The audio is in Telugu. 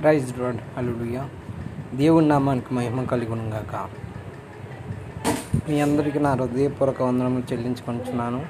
ప్రైజ్ రాడ్ అలుడియా దేవుడి నామానికి మహిమ కలుగునుగాక. మీ అందరికీ నా హృదయపూర్వక వందనములు చెల్లించుకుంటున్నాను